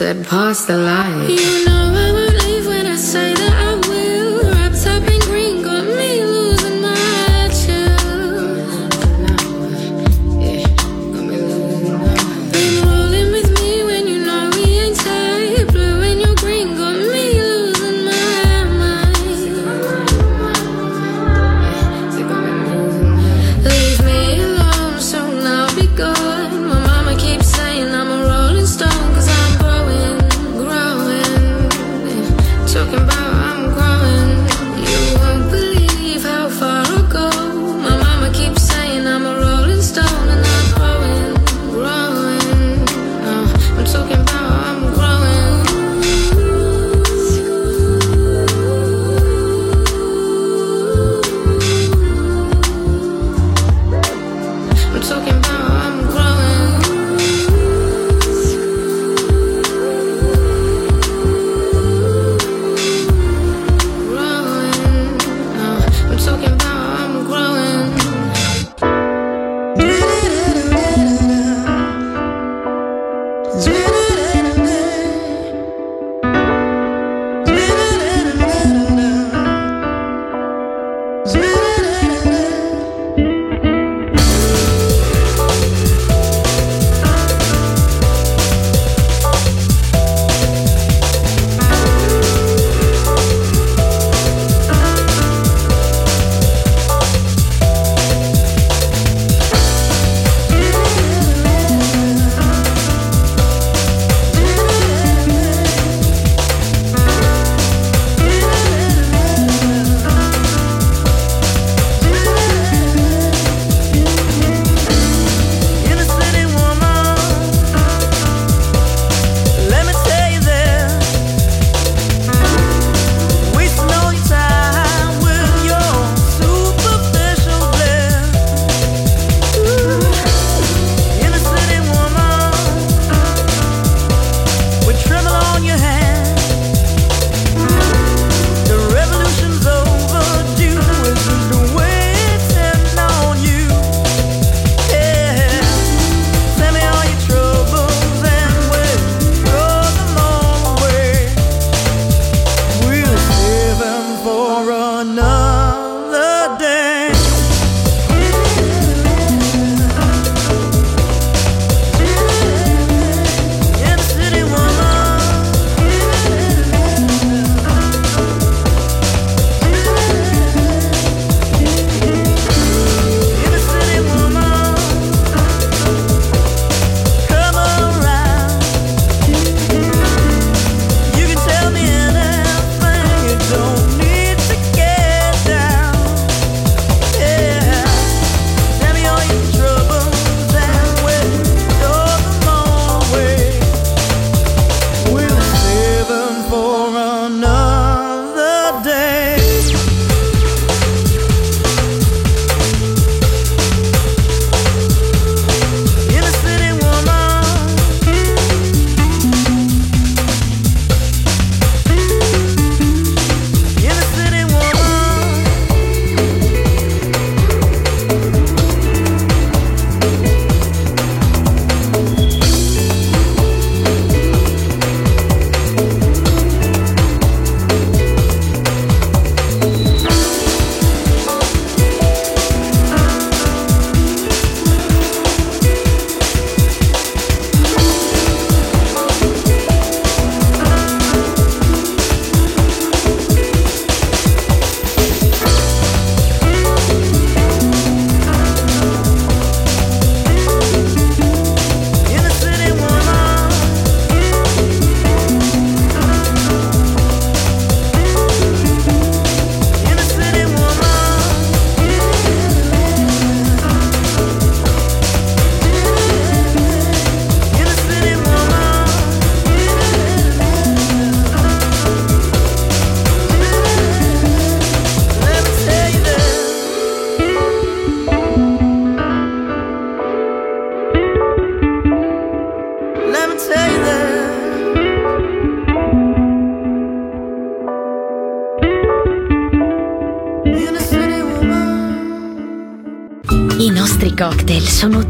said, pass the light.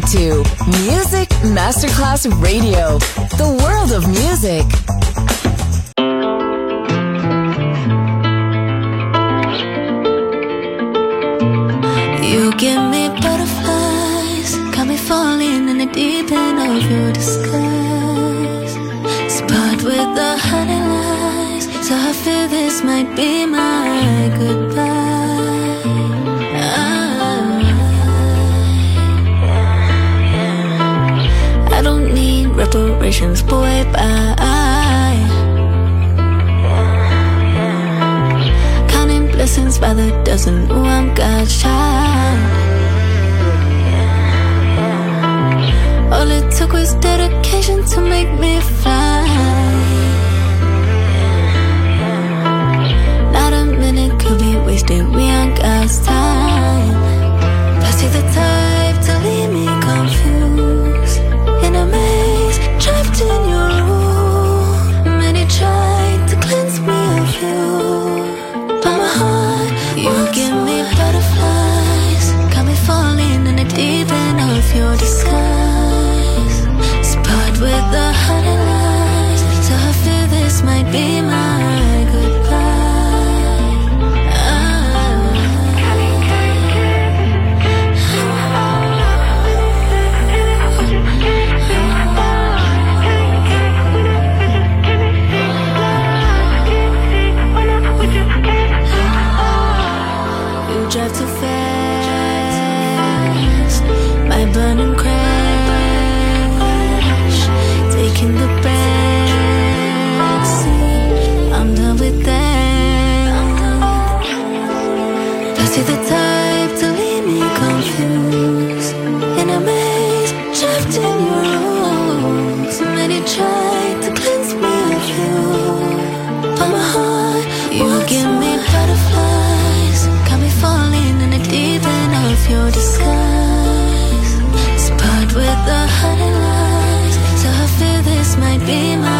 To Music Masterclass Radio, the world of music. You give me butterflies, got me falling in the deep end of your disguise. Spot with the honey lies, so I feel this might be my reparations, boy, bye. Counting blessings by the dozen, ooh, I'm God's child. All it took was dedication to make me fly. Not a minute could be wasted, we on God's time. Plus, you're the type to leave me confused. In a maze, watching you drive too fast. My burning crash. Taking the back seat. I'm done with that. Plus, you're the type your disguise. With the. So I feel this might be my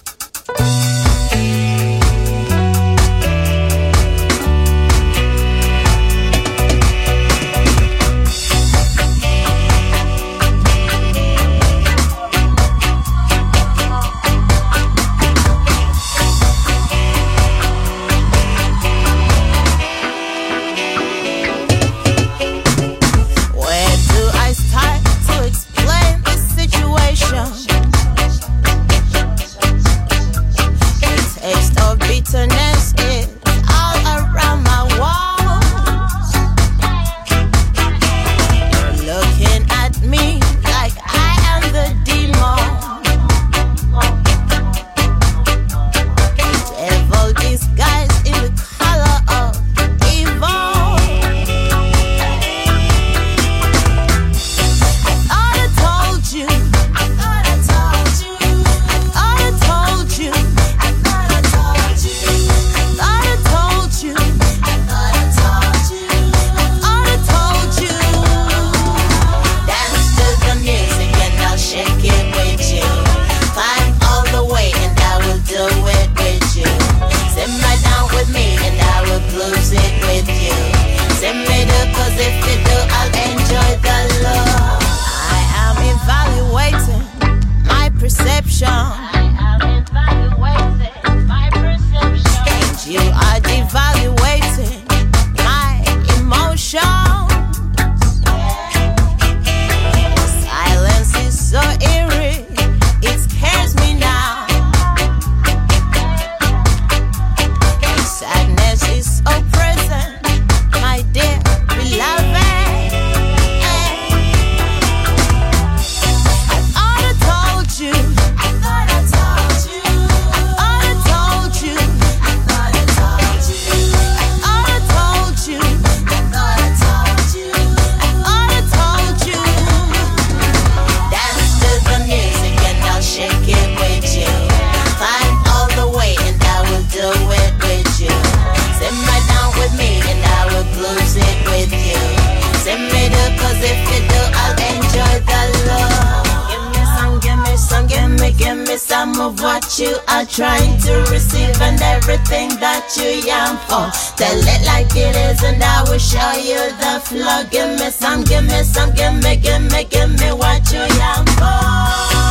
Of what you are trying to receive and everything that you yearn for. Tell it like it is, and I will show you the flow. Give me some, give me some, give me, give me, give me what you yearn for.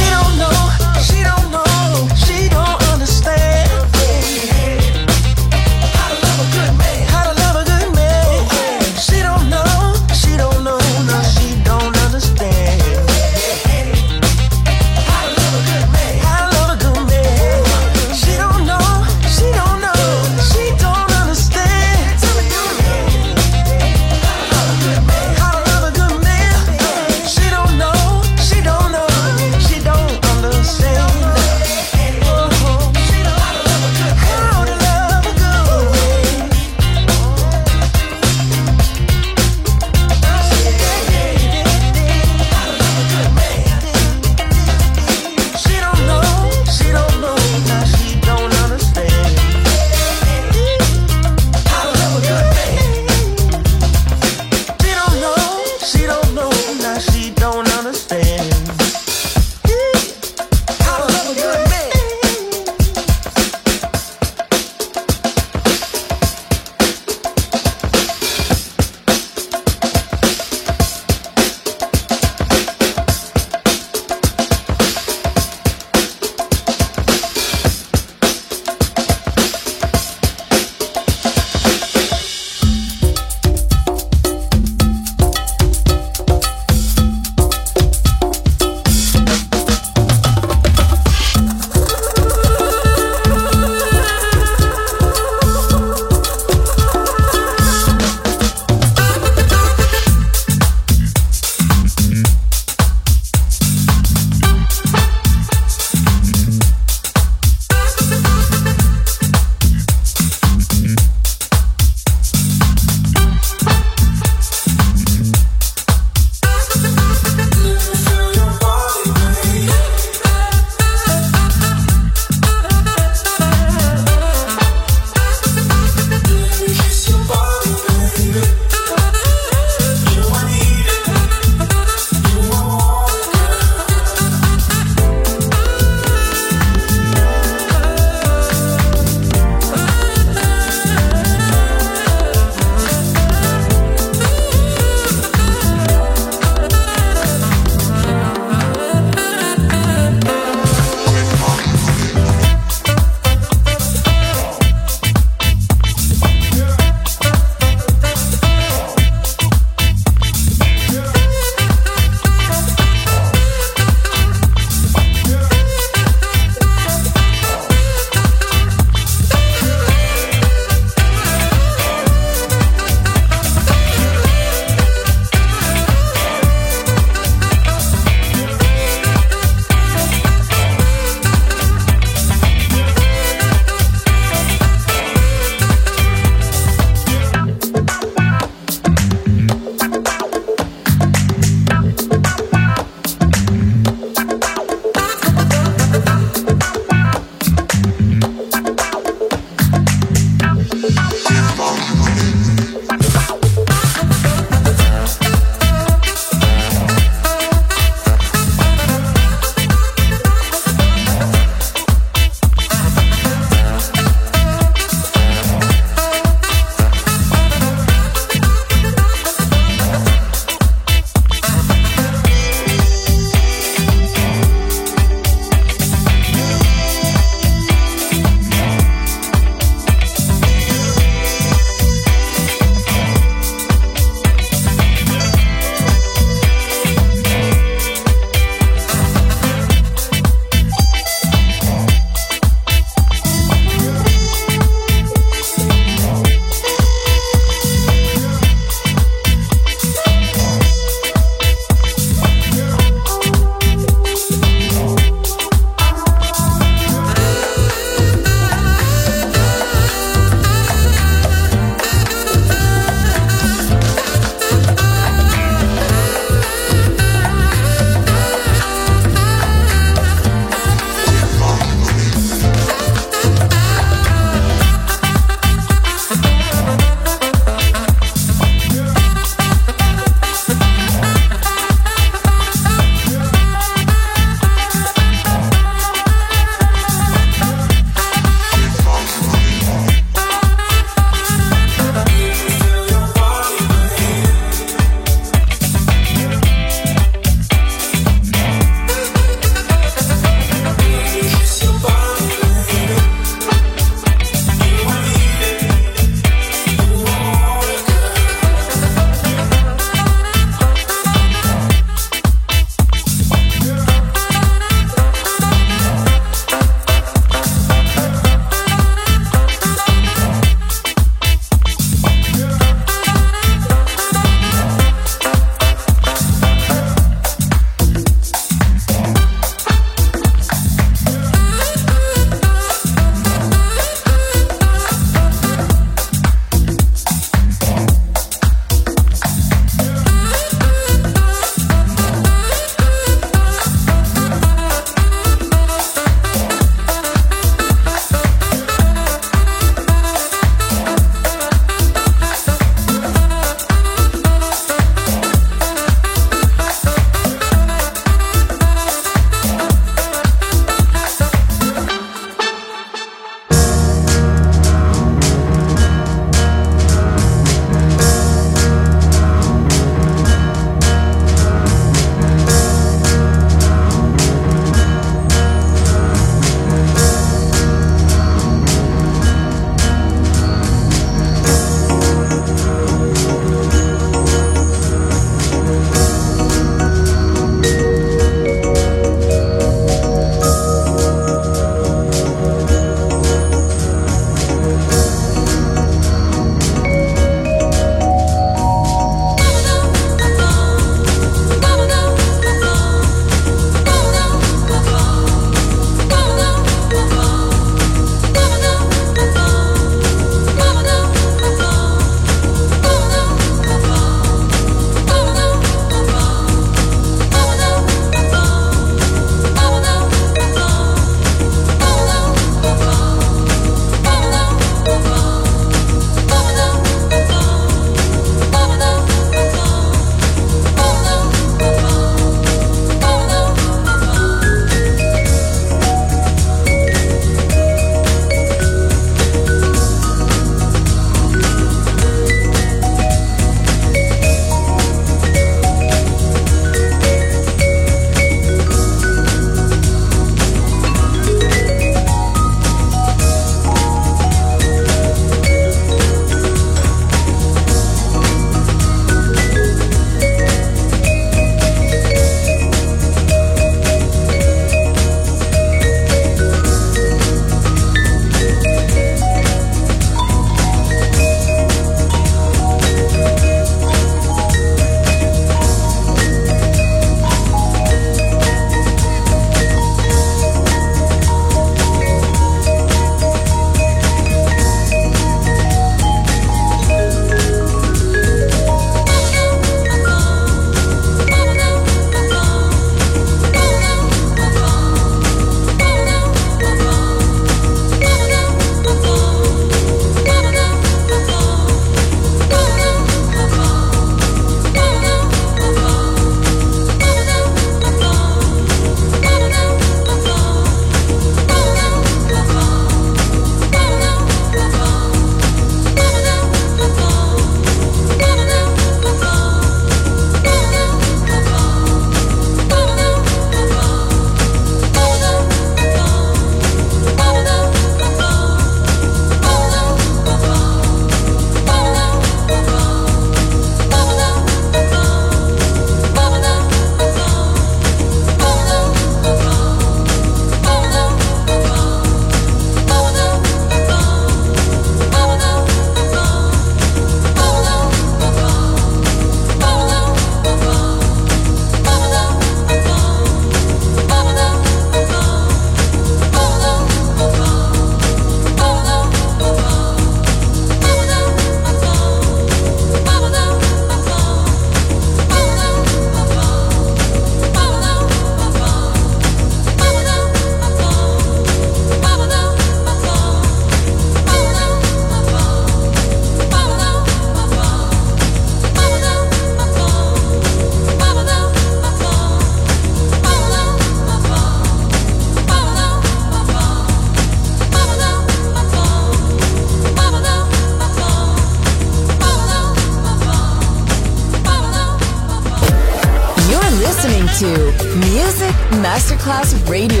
Radio,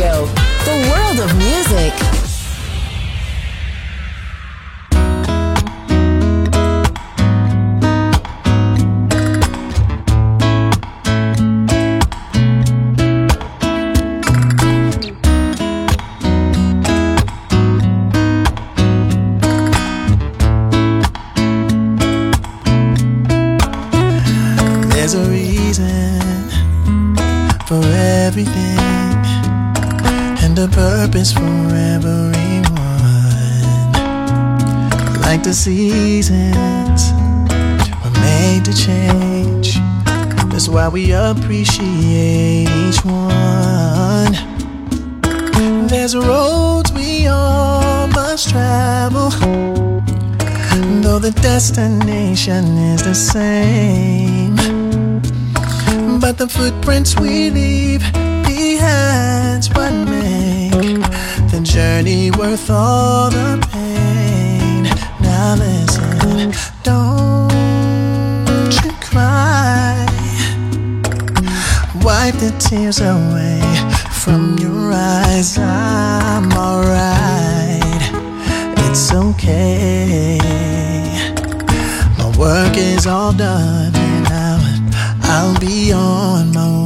destination is the same, but the footprints we leave behind's what make the journey worth all the pain. Now listen, don't you cry. Wipe the tears away from your eyes. I'm alright. Is all done and now I'll be on my way.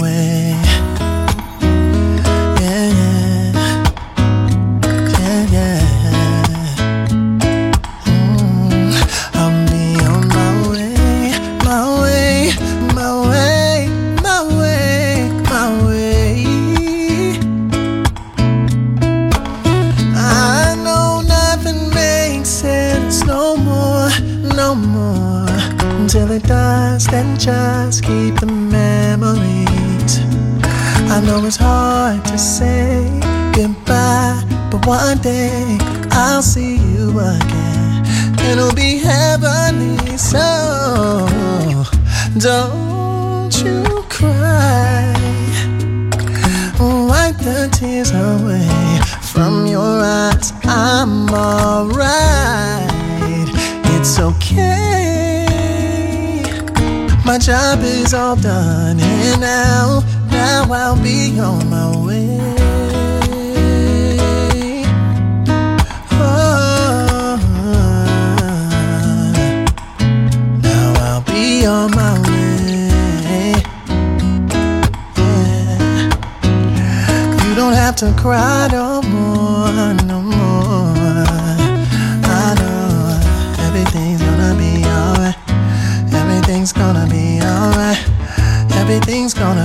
My job is all done, and now, now I'll be on my way. Oh, now I'll be on my way. Yeah. You don't have to cry no more, Everything's gonna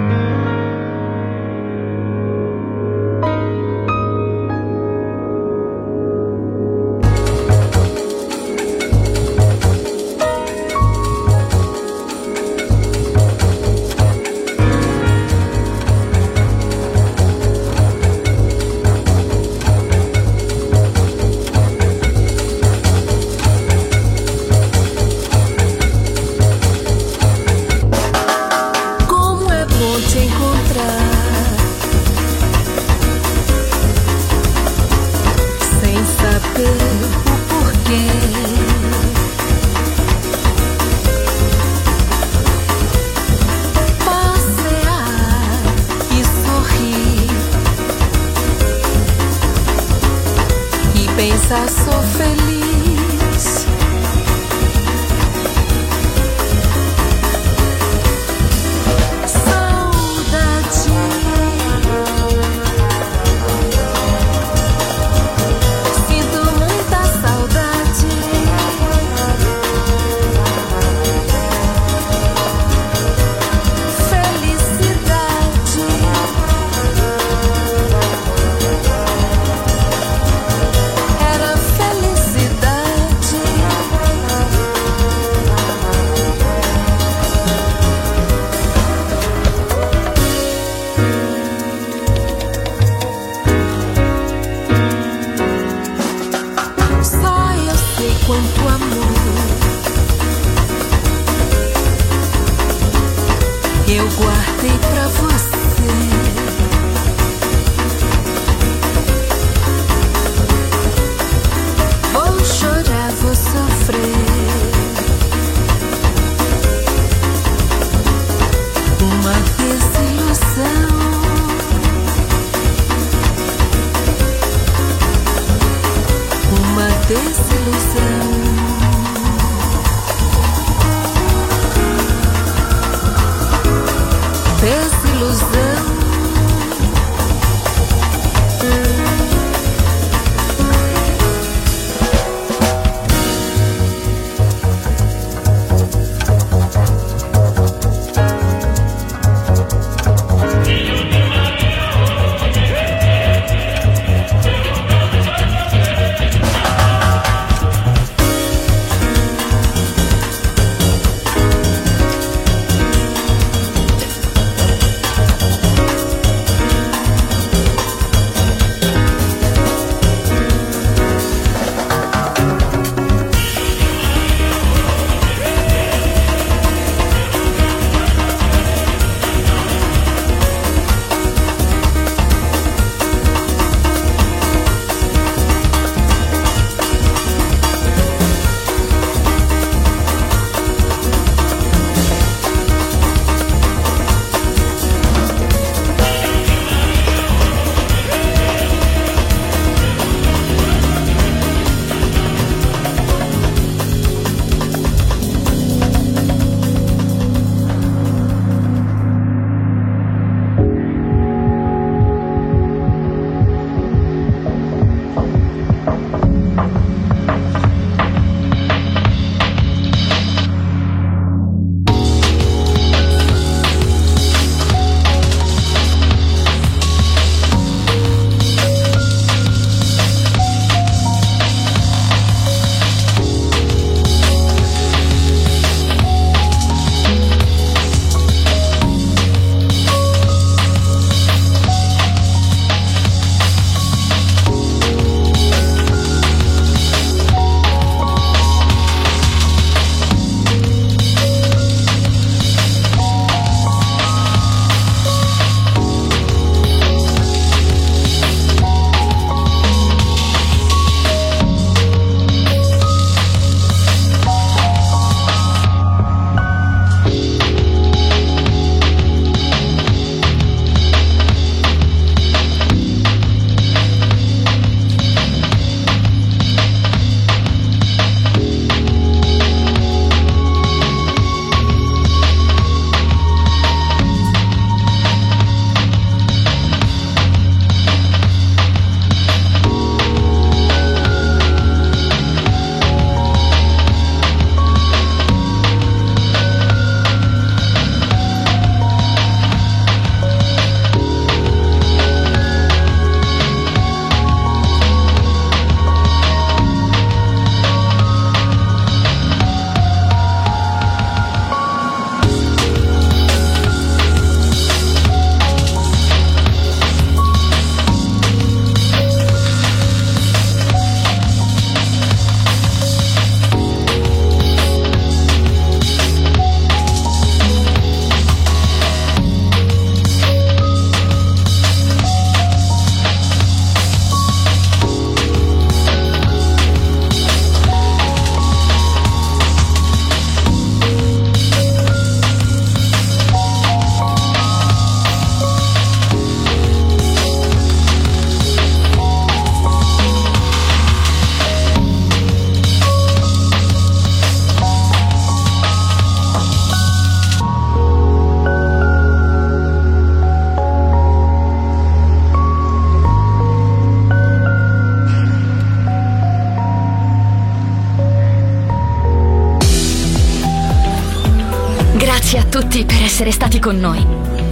Con noi.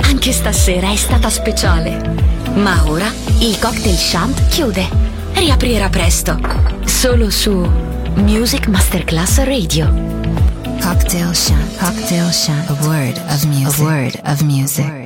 Anche stasera è stata speciale. Ma ora il cocktail shant chiude. Riaprirà presto. Solo su Music Masterclass Radio. Cocktail Shant. Cocktail Shant. A word of music. A word of music. A word of music.